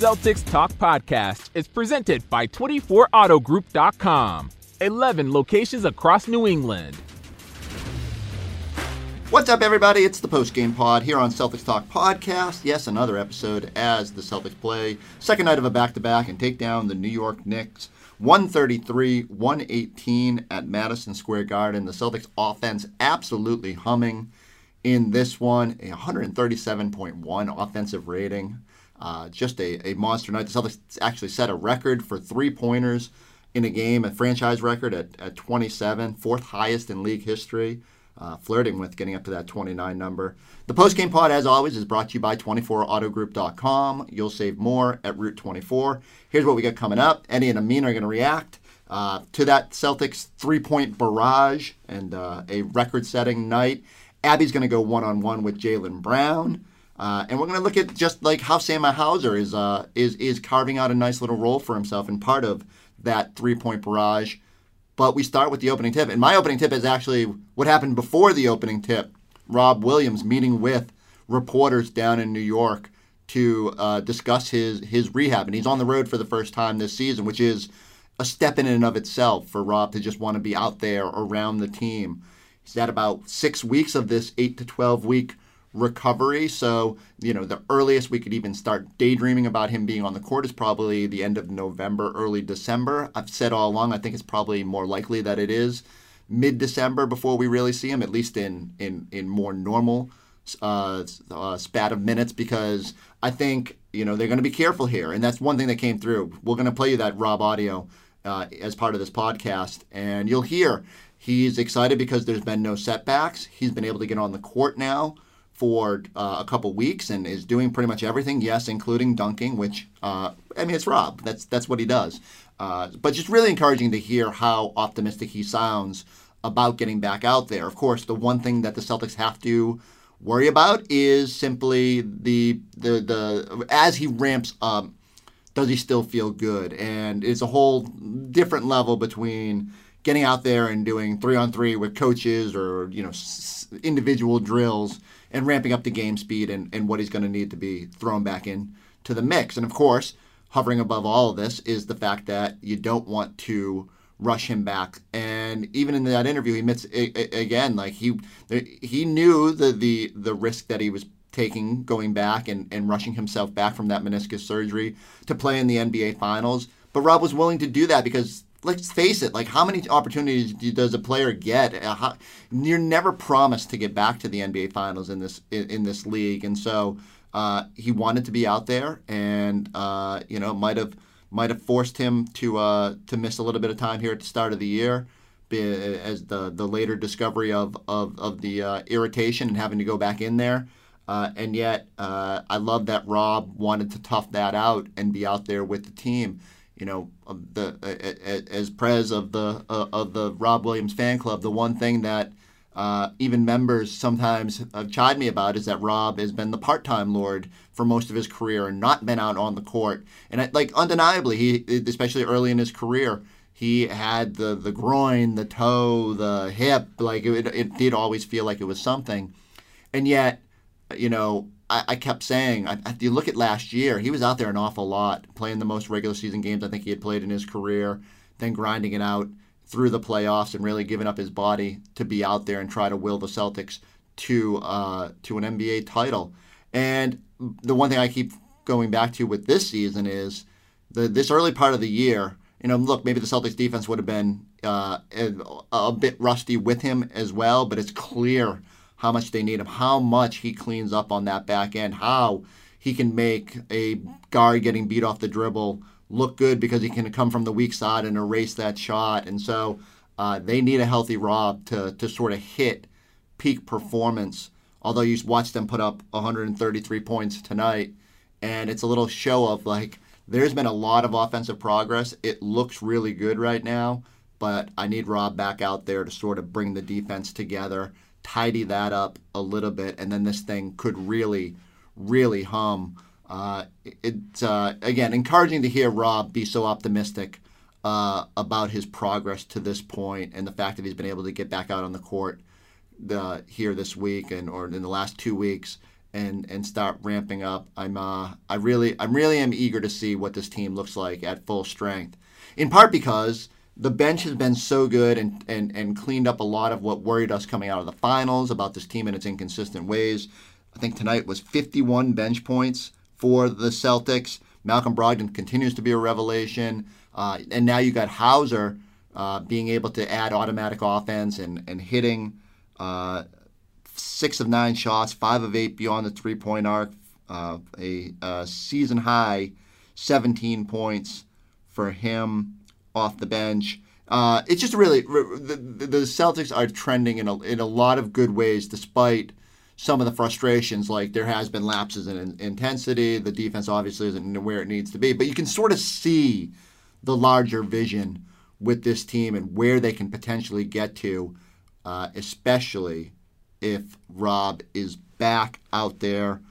Celtics Talk podcast is presented by 24AutoGroup.com. 11 locations across New England. What's up, everybody? It's the post game pod here on Celtics Talk Podcast. Yes, another episode as the Celtics play. Second night of a back to back and take down the New York Knicks 133 118 at Madison Square Garden. The Celtics offense absolutely humming in this one, a 137.1 offensive rating. Uh, just a, a monster night. The Celtics actually set a record for three pointers in a game, a franchise record at, at 27, fourth highest in league history uh, flirting with getting up to that 29 number. The post game pod, as always, is brought to you by 24autogroup.com. You'll save more at Route 24. Here's what we got coming up. Eddie and Amin are going to react uh, to that Celtics three point barrage and uh, a record setting night. Abby's going to go one on one with Jaylen Brown. Uh, and we're going to look at just like how Sam Hauser is, uh, is, is carving out a nice little role for himself and part of that three point barrage. But we start with the opening tip. And my opening tip is actually what happened before the opening tip. Rob Williams meeting with reporters down in New York to uh, discuss his, his rehab. And he's on the road for the first time this season, which is a step in and of itself for Rob to just want to be out there around the team. He's had about six weeks of this eight to 12 week recovery. So, you know, the earliest we could even start daydreaming about him being on the court is probably the end of November, early December. I've said all along, I think it's probably more likely that it is mid December before we really see him, at least in, in, in more normal uh, uh, spat of minutes, because I think, you know, they're going to be careful here. And that's one thing that came through. We're going to play you that Rob audio uh, as part of this podcast, and you'll hear he's excited because there's been no setbacks. He's been able to get on the court now for uh, a couple weeks and is doing pretty much everything. Yes, including dunking, which uh, I mean it's Rob. That's that's what he does. Uh, but just really encouraging to hear how optimistic he sounds about getting back out there. Of course, the one thing that the Celtics have to worry about is simply the the the as he ramps up, does he still feel good? And it's a whole different level between getting out there and doing three on three with coaches or you know s- individual drills and ramping up the game speed and, and what he's going to need to be thrown back in to the mix. And of course, hovering above all of this is the fact that you don't want to rush him back. And even in that interview, he admits again, like he he knew the the the risk that he was taking going back and, and rushing himself back from that meniscus surgery to play in the NBA Finals. But Rob was willing to do that because let's face it, like how many opportunities does a player get? Uh, how, you're never promised to get back to the NBA Finals in this in, in this league, and so uh, he wanted to be out there, and uh, you know might have might have forced him to uh, to miss a little bit of time here at the start of the year. As the, the later discovery of, of, of the uh, irritation and having to go back in there. Uh, and yet, I love that Rob wanted to tough that out and be out there with the team you know, the as pres of the uh, of the Rob Williams fan club, the one thing that uh, even members sometimes have chide me about is that Rob has been the part-time Lord for most of his career and not been out on the court. And I, like undeniably, he especially early in his career, he had the the groin, the toe, the hip. Like it, it did always feel like it was something, and yet, you know, I, I kept saying, I, if you look at last year, he was out there an awful lot, playing the most regular season games I think he had played in his career, then grinding it out through the playoffs and really giving up his body to be out there and try to will the Celtics to uh, to an NBA title. And the one thing I keep going back to with this season is the this early part of the year. You know, look, maybe the Celtics defense would have been uh, a, a bit rusty with him as well, but it's clear how much they need him, how much he cleans up on that back end, how he can make a guard getting beat off the dribble look good because he can come from the weak side and erase that shot. And so uh, they need a healthy Rob to, to sort of hit peak performance. Although you watch them put up 133 points tonight, and it's a little show of like there's been a lot of offensive progress. It looks really good right now, but I need Rob back out there to sort of bring the defense together tidy that up a little bit, and then this thing could really, really hum. Uh, it's uh, again encouraging to hear Rob be so optimistic uh, about his progress to this point and the fact that he's been able to get back out on the court the, here this week and or in the last two weeks and and start ramping up. I'm uh, I really I'm really am eager to see what this team looks like at full strength. In part because the bench has been so good and, and, and cleaned up a lot of what worried us coming out of the finals about this team and its inconsistent ways. I think tonight was 51 bench points for the Celtics. Malcolm Brogdon continues to be a revelation. Uh, and now you got Hauser uh, being able to add automatic offense and, and hitting uh, six of nine shots, five of eight beyond the three point arc, uh, a, a, season high 17 points for him off the bench. Uh, it's just really the, the Celtics are trending in a, in a lot of good ways, despite some of the frustrations. Like there has been lapses in, in intensity. The defense obviously isn't where it needs to be, but you can sort of see the larger vision with this team and where they can potentially get to, uh, especially if Rob is back out there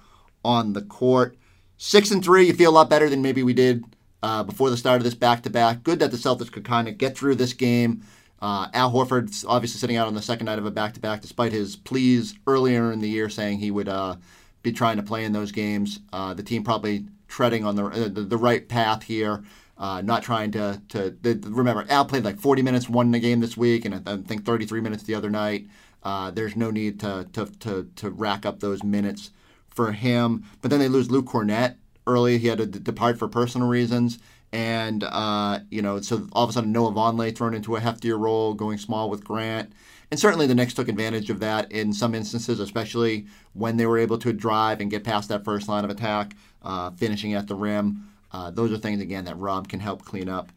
on the court. Six and three, you feel a lot better than maybe we did uh, before the start of this back to back. Good that the Celtics could kind of get through this game. Uh, Al Horford's obviously sitting out on the second night of a back to back, despite his pleas earlier in the year saying he would uh, be trying to play in those games. Uh, the team probably treading on the, uh, the, the right path here. Uh, not trying to to remember Al played like 40 minutes one game this week, and I think 33 minutes the other night. Uh, there's no need to, to to to rack up those minutes for him. But then they lose Luke Kornet early. He had to d- depart for personal reasons, and uh, you know, so all of a sudden Noah Vonleh thrown into a heftier role, going small with Grant. And certainly the Knicks took advantage of that in some instances, especially when they were able to drive and get past that first line of attack, uh, finishing at the rim. Uh, those are things again that Rob can help clean up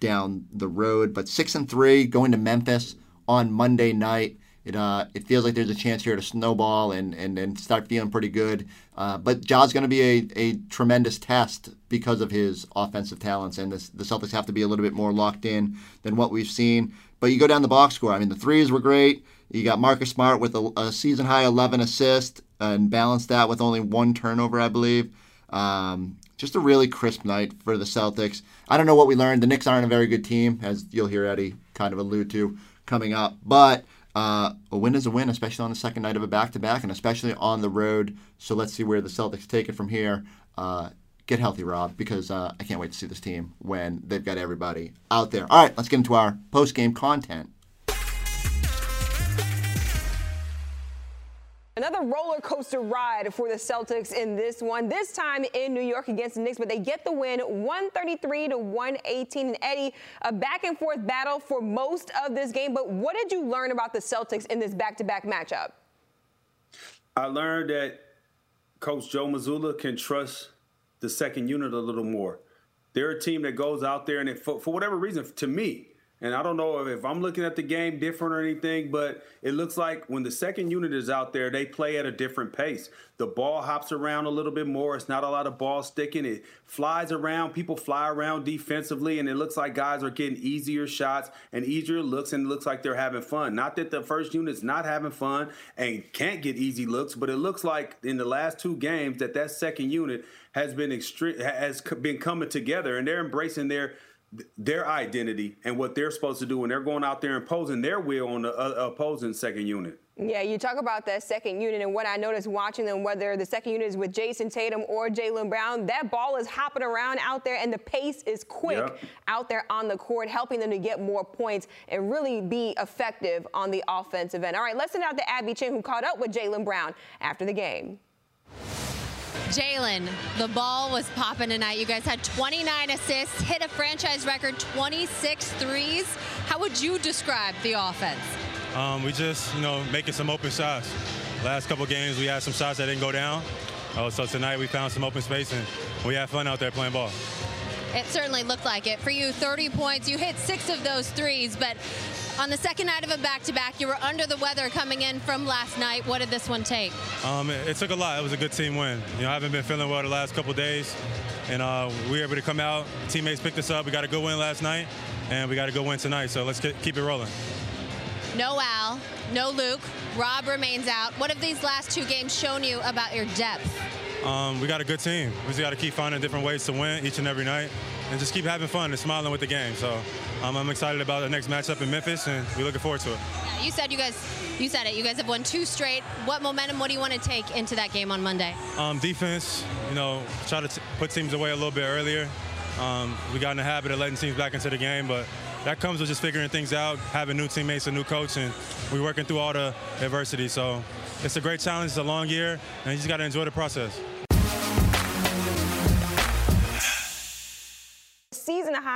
down the road. But six and three going to Memphis on Monday night. It, uh, it feels like there's a chance here to snowball and, and, and start feeling pretty good. Uh, but Ja's going to be a, a tremendous test because of his offensive talents, and this, the Celtics have to be a little bit more locked in than what we've seen. But you go down the box score. I mean, the threes were great. You got Marcus Smart with a, a season high 11 assists and balanced that with only one turnover, I believe. Um, just a really crisp night for the Celtics. I don't know what we learned. The Knicks aren't a very good team, as you'll hear Eddie kind of allude to coming up. But uh, a win is a win, especially on the second night of a back to back, and especially on the road. So let's see where the Celtics take it from here. Uh, get healthy, Rob, because uh, I can't wait to see this team when they've got everybody out there. All right, let's get into our post game content. Another roller coaster ride for the Celtics in this one, this time in New York against the Knicks, but they get the win 133 to 118. And Eddie, a back and forth battle for most of this game. But what did you learn about the Celtics in this back to back matchup? I learned that Coach Joe Mazzulla can trust the second unit a little more. They're a team that goes out there and it, for, for whatever reason, to me, and I don't know if I'm looking at the game different or anything, but it looks like when the second unit is out there, they play at a different pace. The ball hops around a little bit more. It's not a lot of ball sticking. It flies around. People fly around defensively, and it looks like guys are getting easier shots and easier looks, and it looks like they're having fun. Not that the first unit's not having fun and can't get easy looks, but it looks like in the last two games that that second unit has been extreme has been coming together, and they're embracing their their identity and what they're supposed to do when they're going out there imposing their will on the uh, opposing second unit. Yeah, you talk about that second unit, and what I noticed watching them, whether the second unit is with Jayson Tatum or Jaylen Brown, that ball is hopping around out there, and the pace is quick yep. out there on the court, helping them to get more points and really be effective on the offensive end. All right, let's send out to Abby Chin, who caught up with Jaylen Brown after the game. Jaylen, the ball was popping tonight. You guys had 29 assists, hit a franchise record 26 threes. How would you describe the offense? Um, we just, you know, making some open shots. Last couple games, we had some shots that didn't go down. Oh, so tonight we found some open space and we had fun out there playing ball. It certainly looked like it. For you, 30 points. You hit six of those threes, but on the second night of a back-to-back, you were under the weather coming in from last night. What did this one take? Um, it, it, took a lot. It was a good team win. You know, I haven't been feeling well the last couple days, and uh, we were able to come out. Teammates picked us up. We got a good win last night, and we got a good win tonight. So let's get, keep it rolling. No Al, no Luke. Rob remains out. What have these last two games shown you about your depth? Um, we got a good team. We just got to keep finding different ways to win each and every night and just keep having fun and smiling with the game. So um, I'm excited about the next matchup in Memphis, and we're looking forward to it. You said you guys, you said it. You guys have won two straight. What momentum? What do you want to take into that game on Monday? Um, defense. You know, try to t- put teams away a little bit earlier. Um, we got in the habit of letting teams back into the game, but that comes with just figuring things out, having new teammates, a new coach, and we're working through all the adversity. So it's a great challenge. It's a long year, and you just got to enjoy the process.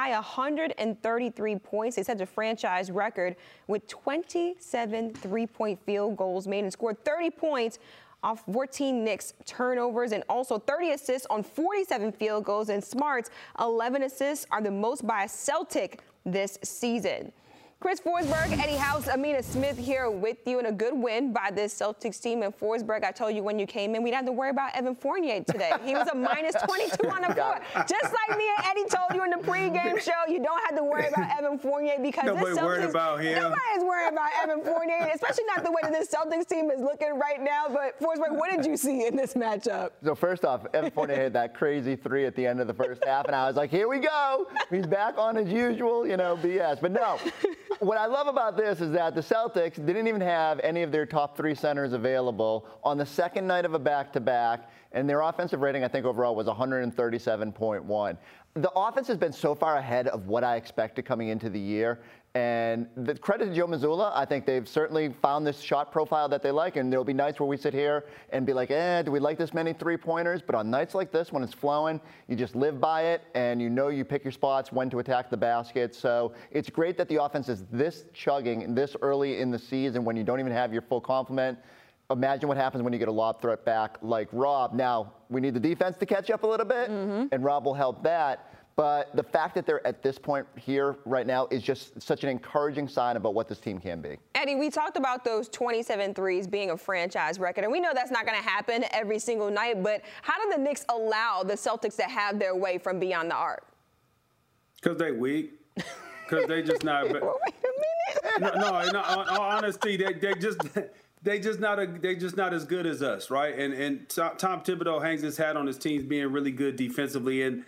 High 133 points. They set a franchise record with 27 three point field goals made and scored 30 points off 14 Knicks turnovers and also 30 assists on 47 field goals. And Smart's 11 assists are the most by a Celtic this season. Chris Forsberg, Eddie House, Amina Smith here with you in a good win by this Celtics team. And Forsberg, I told you when you came in, we didn't have to worry about Evan Fournier today. He was a minus 22 on the floor. Just like me and Eddie told you in the pregame show, you don't have to worry about Evan Fournier because Nobody this Celtics, worried about him. Nobody's worried about Evan Fournier, especially not the way that this Celtics team is looking right now. But Forsberg, what did you see in this matchup? So first off, Evan Fournier hit that crazy three at the end of the first half, and I was like, here we go. He's back on his usual, you know, BS. But no, what I love about this is that the Celtics didn't even have any of their top three centers available on the second night of a back-to-back, and their offensive rating, I think, overall was 137.1. The offense has been so far ahead of what I expected coming into the year. And the credit to Joe Mazzulla, I think they've certainly found this shot profile that they like. And there'll be nights where we sit here and be like, eh, do we like this many three pointers? But on nights like this, when it's flowing, you just live by it and you know you pick your spots when to attack the basket. So it's great that the offense is this chugging this early in the season when you don't even have your full complement. Imagine what happens when you get a lob threat back like Rob. Now, we need the defense to catch up a little bit, and Rob will help that. But the fact that they're at this point here right now is just such an encouraging sign about what this team can be. Eddie, we talked about those 27 threes being a franchise record, and we know that's not going to happen every single night, but how do the Knicks allow the Celtics to have their way from beyond the arc? Because they weak. Because they just not. Wait a minute. no, no, in all all honesty, they, they just they just not a, they just not as good as us, right? And and Tom Tom Thibodeau hangs his hat on his teams being really good defensively, and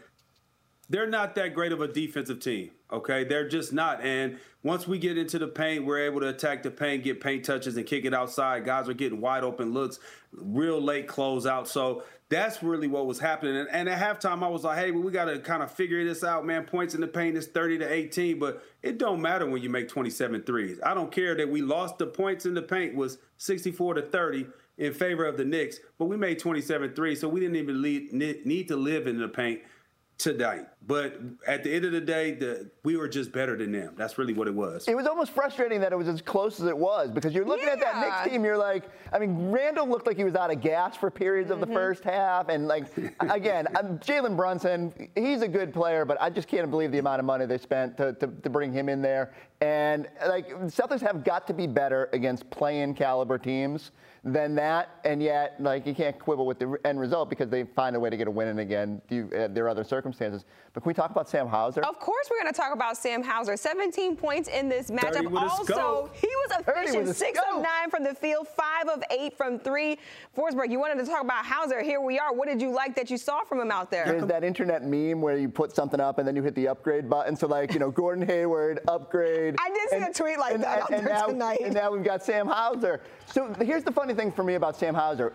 they're not that great of a defensive team. Okay, they're just not. And once we get into the paint, we're able to attack the paint, get paint touches, and kick it outside. Guys are getting wide open looks, real late closeout. So that's really what was happening. And, and at halftime, I was like, hey, we got to kind of figure this out, man. Points in the paint is 30 to 18, but it don't matter when you make 27 threes. I don't care that we lost the points in the paint was 64 to 30 in favor of the Knicks, but we made 27 threes, so we didn't even lead, need to live in the paint tonight. But at the end of the day, the, we were just better than them. That's really what it was. It was almost frustrating that it was as close as it was because you're looking at that Yeah. Knicks team, you're like, I mean, Randle looked like he was out of gas for periods of the mm-hmm. first half. And, like, again, I'm- Jalen Brunson, he's a good player, but I just can't believe the amount of money they spent to, to, to bring him in there. And, like, Celtics have got to be better against play-in caliber teams than that. And yet, like, you can't quibble with the end result because they find a way to get a win in again. due- uh, There are other circumstances. But can we talk about Sam Hauser? Of course, we're going to talk about Sam Hauser. 17 points in this matchup. Also, he was 30 efficient. with a Six of nine from the field, five of eight from three. Forsberg, you wanted to talk about Hauser. Here we are. What did you like that you saw from him out there? There's that internet meme where you put something up and then you hit the upgrade button. So like, you know, Gordon Hayward, upgrade. I did see a tweet like that out there now, tonight. And now we've got Sam Hauser. So here's the funny thing for me about Sam Hauser.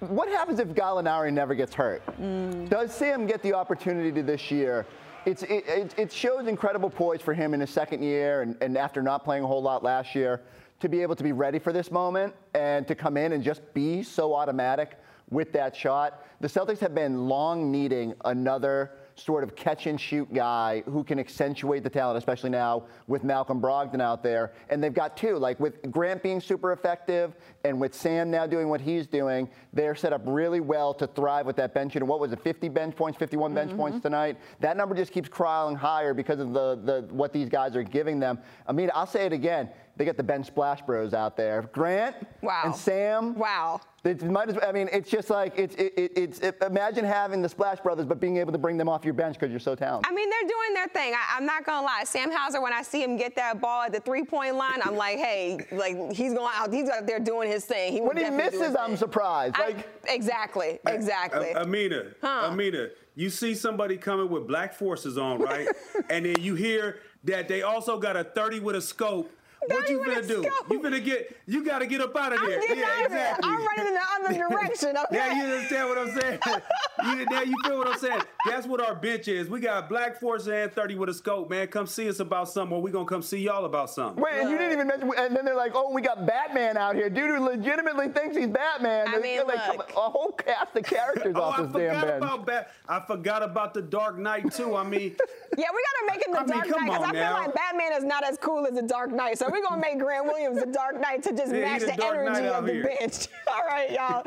What happens if Gallinari never gets hurt? Mm. Does Sam get the opportunity to this year? It's, it, it, it shows incredible poise for him in his second year and, and after not playing a whole lot last year to be able to be ready for this moment and to come in and just be so automatic with that shot. The Celtics have been long needing another sort of catch and shoot guy who can accentuate the talent, especially now with Malcolm Brogdon out there. And they've got two, like with Grant being super effective and with Sam now doing what he's doing, they're set up really well to thrive with that bench. And what was it, 50 bench points, 51 bench points mm-hmm. tonight? That number just keeps crawling higher because of the, the what these guys are giving them. I mean, I'll say it again. They got the Ben Splash Bros out there. Grant Wow. and Sam. Wow. It might as, well, I mean, it's just like it's it, it, it's it, imagine having the Splash Brothers, but being able to bring them off your bench because you're so talented. I mean, they're doing their thing. I, I'm not gonna lie. Sam Hauser, when I see him get that ball at the three-point line, I'm like, hey, like he's going out. He's out there doing his thing. He when he definitely do his misses, I'm thing. surprised. I- Like exactly, exactly. A- Amina, Huh. Amina, you see somebody coming with black forces on, right? and then you hear that they also got a 30 with a scope What you gonna do? You finna get? You gotta get up out of there. I'm yeah, out of exactly. there. I'm running in the other direction. Okay. Now you understand what I'm saying? you, now you feel what I'm saying? That's what our bench is. We got Black Force and 30 with a scope, man. Come see us about something, or we gonna come see y'all about something. Wait, and you didn't even mention. And then they're like, "Oh, we got Batman out here." Dude who legitimately thinks he's Batman. I mean, like, look. a whole cast of characters Oh, off I this damn forgot bench. about Bat. I forgot about the Dark Knight too. I mean, Yeah, we gotta make it the I mean, Dark come Knight because I feel now. like Batman is not as cool as the Dark Knight. So we're gonna make Grant Williams the Dark Knight to just Yeah, match the the energy of the here. bench. All right, y'all.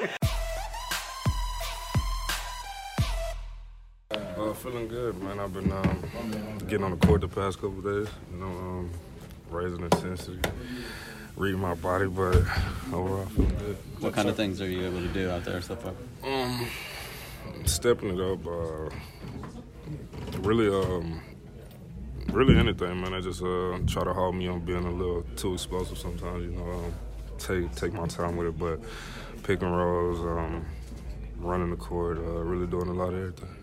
Uh, feeling good, man. I've been um, getting on the court the past couple days. You know, um, raising intensity, reading my body, but overall feeling good. What kind of things are you able to do out there so far? Um, stepping it up. Uh, really, um, really anything, man. I just uh, try to hold me on being a little too explosive sometimes. You know, um, take take my time with it, but pick and rolls, um, running the court, uh, really doing a lot of everything.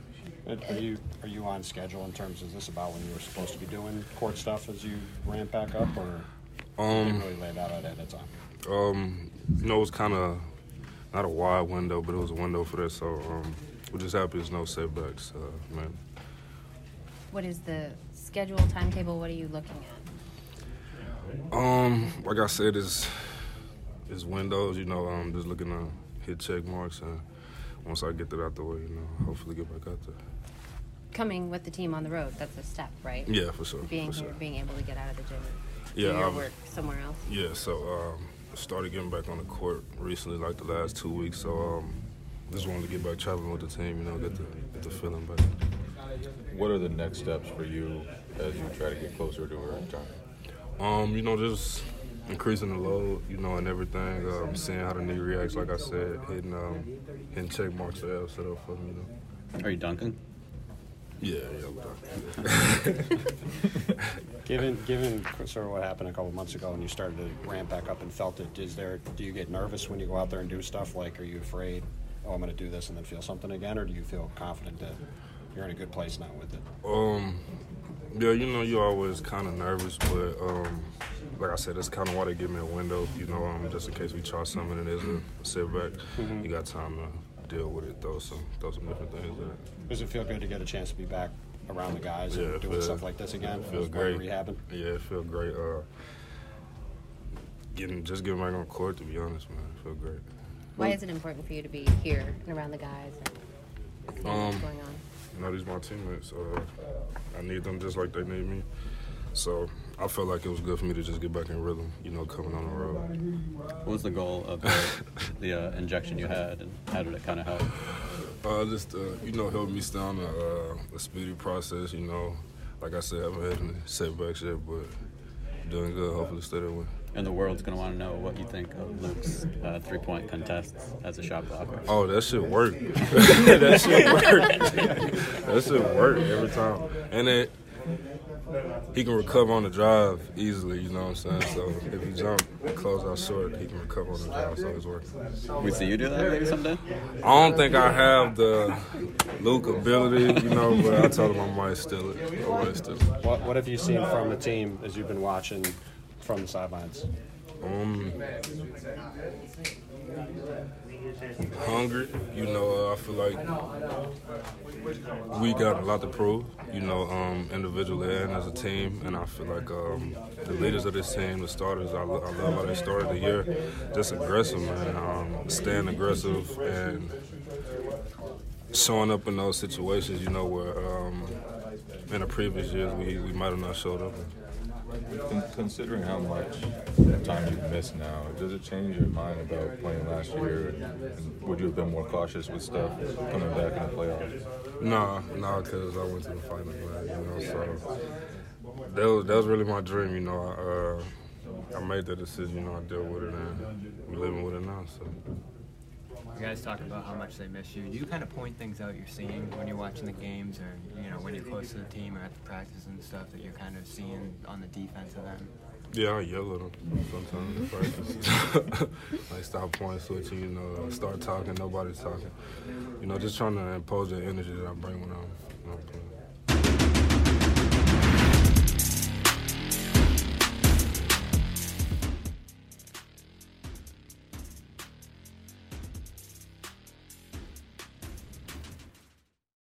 Are you are you on schedule in terms of this about when you were supposed to be doing court stuff as you ramp back up, or Um, didn't really lay that out ahead of time? Um, you know, it was kind of not a wide window, but it was a window for that. So um, we're just happy there's no setbacks, uh, man. What is the schedule timetable? What are you looking at? Um, like I said, it's it's windows. You know, I'm just looking to hit check marks, and once I get that out the way, you know, hopefully get back out there. Coming with the team on the road, that's a step, right? Yeah, for sure. Being for here, sure. being able to get out of the gym. and Yeah, your work somewhere else. Yeah, so um, I started getting back on the court recently, like the last two weeks. So um, just wanted to get back traveling with the team. You know, get the get the feeling back. What are the next steps for you as you try to get closer to her return? Um, you know, just increasing the load, you know, and everything. Um, seeing how the knee reacts, like I said, hitting um, hitting check marks that have set up for me. You know. Are you dunking? Yeah, yeah, I'm done. Given given sort of what happened a couple months ago and you started to ramp back up and felt it, is there do you get nervous when you go out there and do stuff? Like, are you afraid? Oh, I'm going to do this and then feel something again, or do you feel confident that you're in a good place now with it? Um, yeah, you know, you're always kind of nervous, but um, like I said, that's kind of why they give me a window. You know, um, just in case we try something and it is a setback, Mhm. you got time to deal with it, throw some throw some different things in it. Does it feel good to get a chance to be back around the guys Yeah, and doing feel- stuff like this again? Feel as great. Rehabbing. Yeah, it feel great. Uh, getting just getting back on court, to be honest, man, it feel great. Why is it important for you to be here and around the guys and see what's Um, going on? Know, these my teammates. Uh, I need them just like they need me. So I felt like it was good for me to just get back in rhythm. You know, coming on the road. What was the goal of the, the uh, injection you had, and how did it kind of help? Uh, just uh, you know, help me stay on a, uh, a speedy process. You know, like I said, I haven't had any setbacks yet, but doing good. Hopefully, stay that way. And the world's going to want to know what you think of Luke's uh, three-point contests as a shot blocker. Oh, that shit work. that shit work. that shit work every time. And it, he can recover on the drive easily, you know what I'm saying? So if he jump, close out short, he can recover on the drive, so it's working. We see you do that maybe someday? I don't think I have the Luke ability, you know, but I told him I might steal it. I might steal it. What What have you seen from the team as you've been watching from the sidelines? Um, hungry. You know, uh, I feel like we got a lot to prove. You know, um, individually and as a team, and I feel like um, the leaders of this team, the starters, I, I love how they started the year. Just aggressive, man. Um, staying aggressive and showing up in those situations. You know, where um, in the previous years we, we might have not showed up. Con- Considering how much time you've missed now, does it change your mind about playing last year? And would you have been more cautious with stuff coming back in the playoffs? Nah, nah, because I went to the final. You know, so that was that was really my dream. You know, I, uh, I made that decision. You know, I dealt with it, and we're living with it now. So. You guys talk about how much they miss you. Do you kind of point things out you're seeing when you're watching the games, or you know when you're close to the team or at the practice and stuff that you're kind of seeing on the defensive end? Yeah, I yell at them sometimes in practice. like stop point switching, you know, start talking, nobody's talking. You know, just trying to impose the energy that I bring when I'm, when I'm playing.